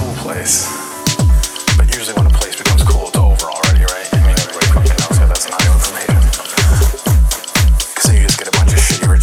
cool place. But usually when a place becomes cool, it's over already, right? I mean, everybody fucking knows that that's not information. So you just get a bunch of shitty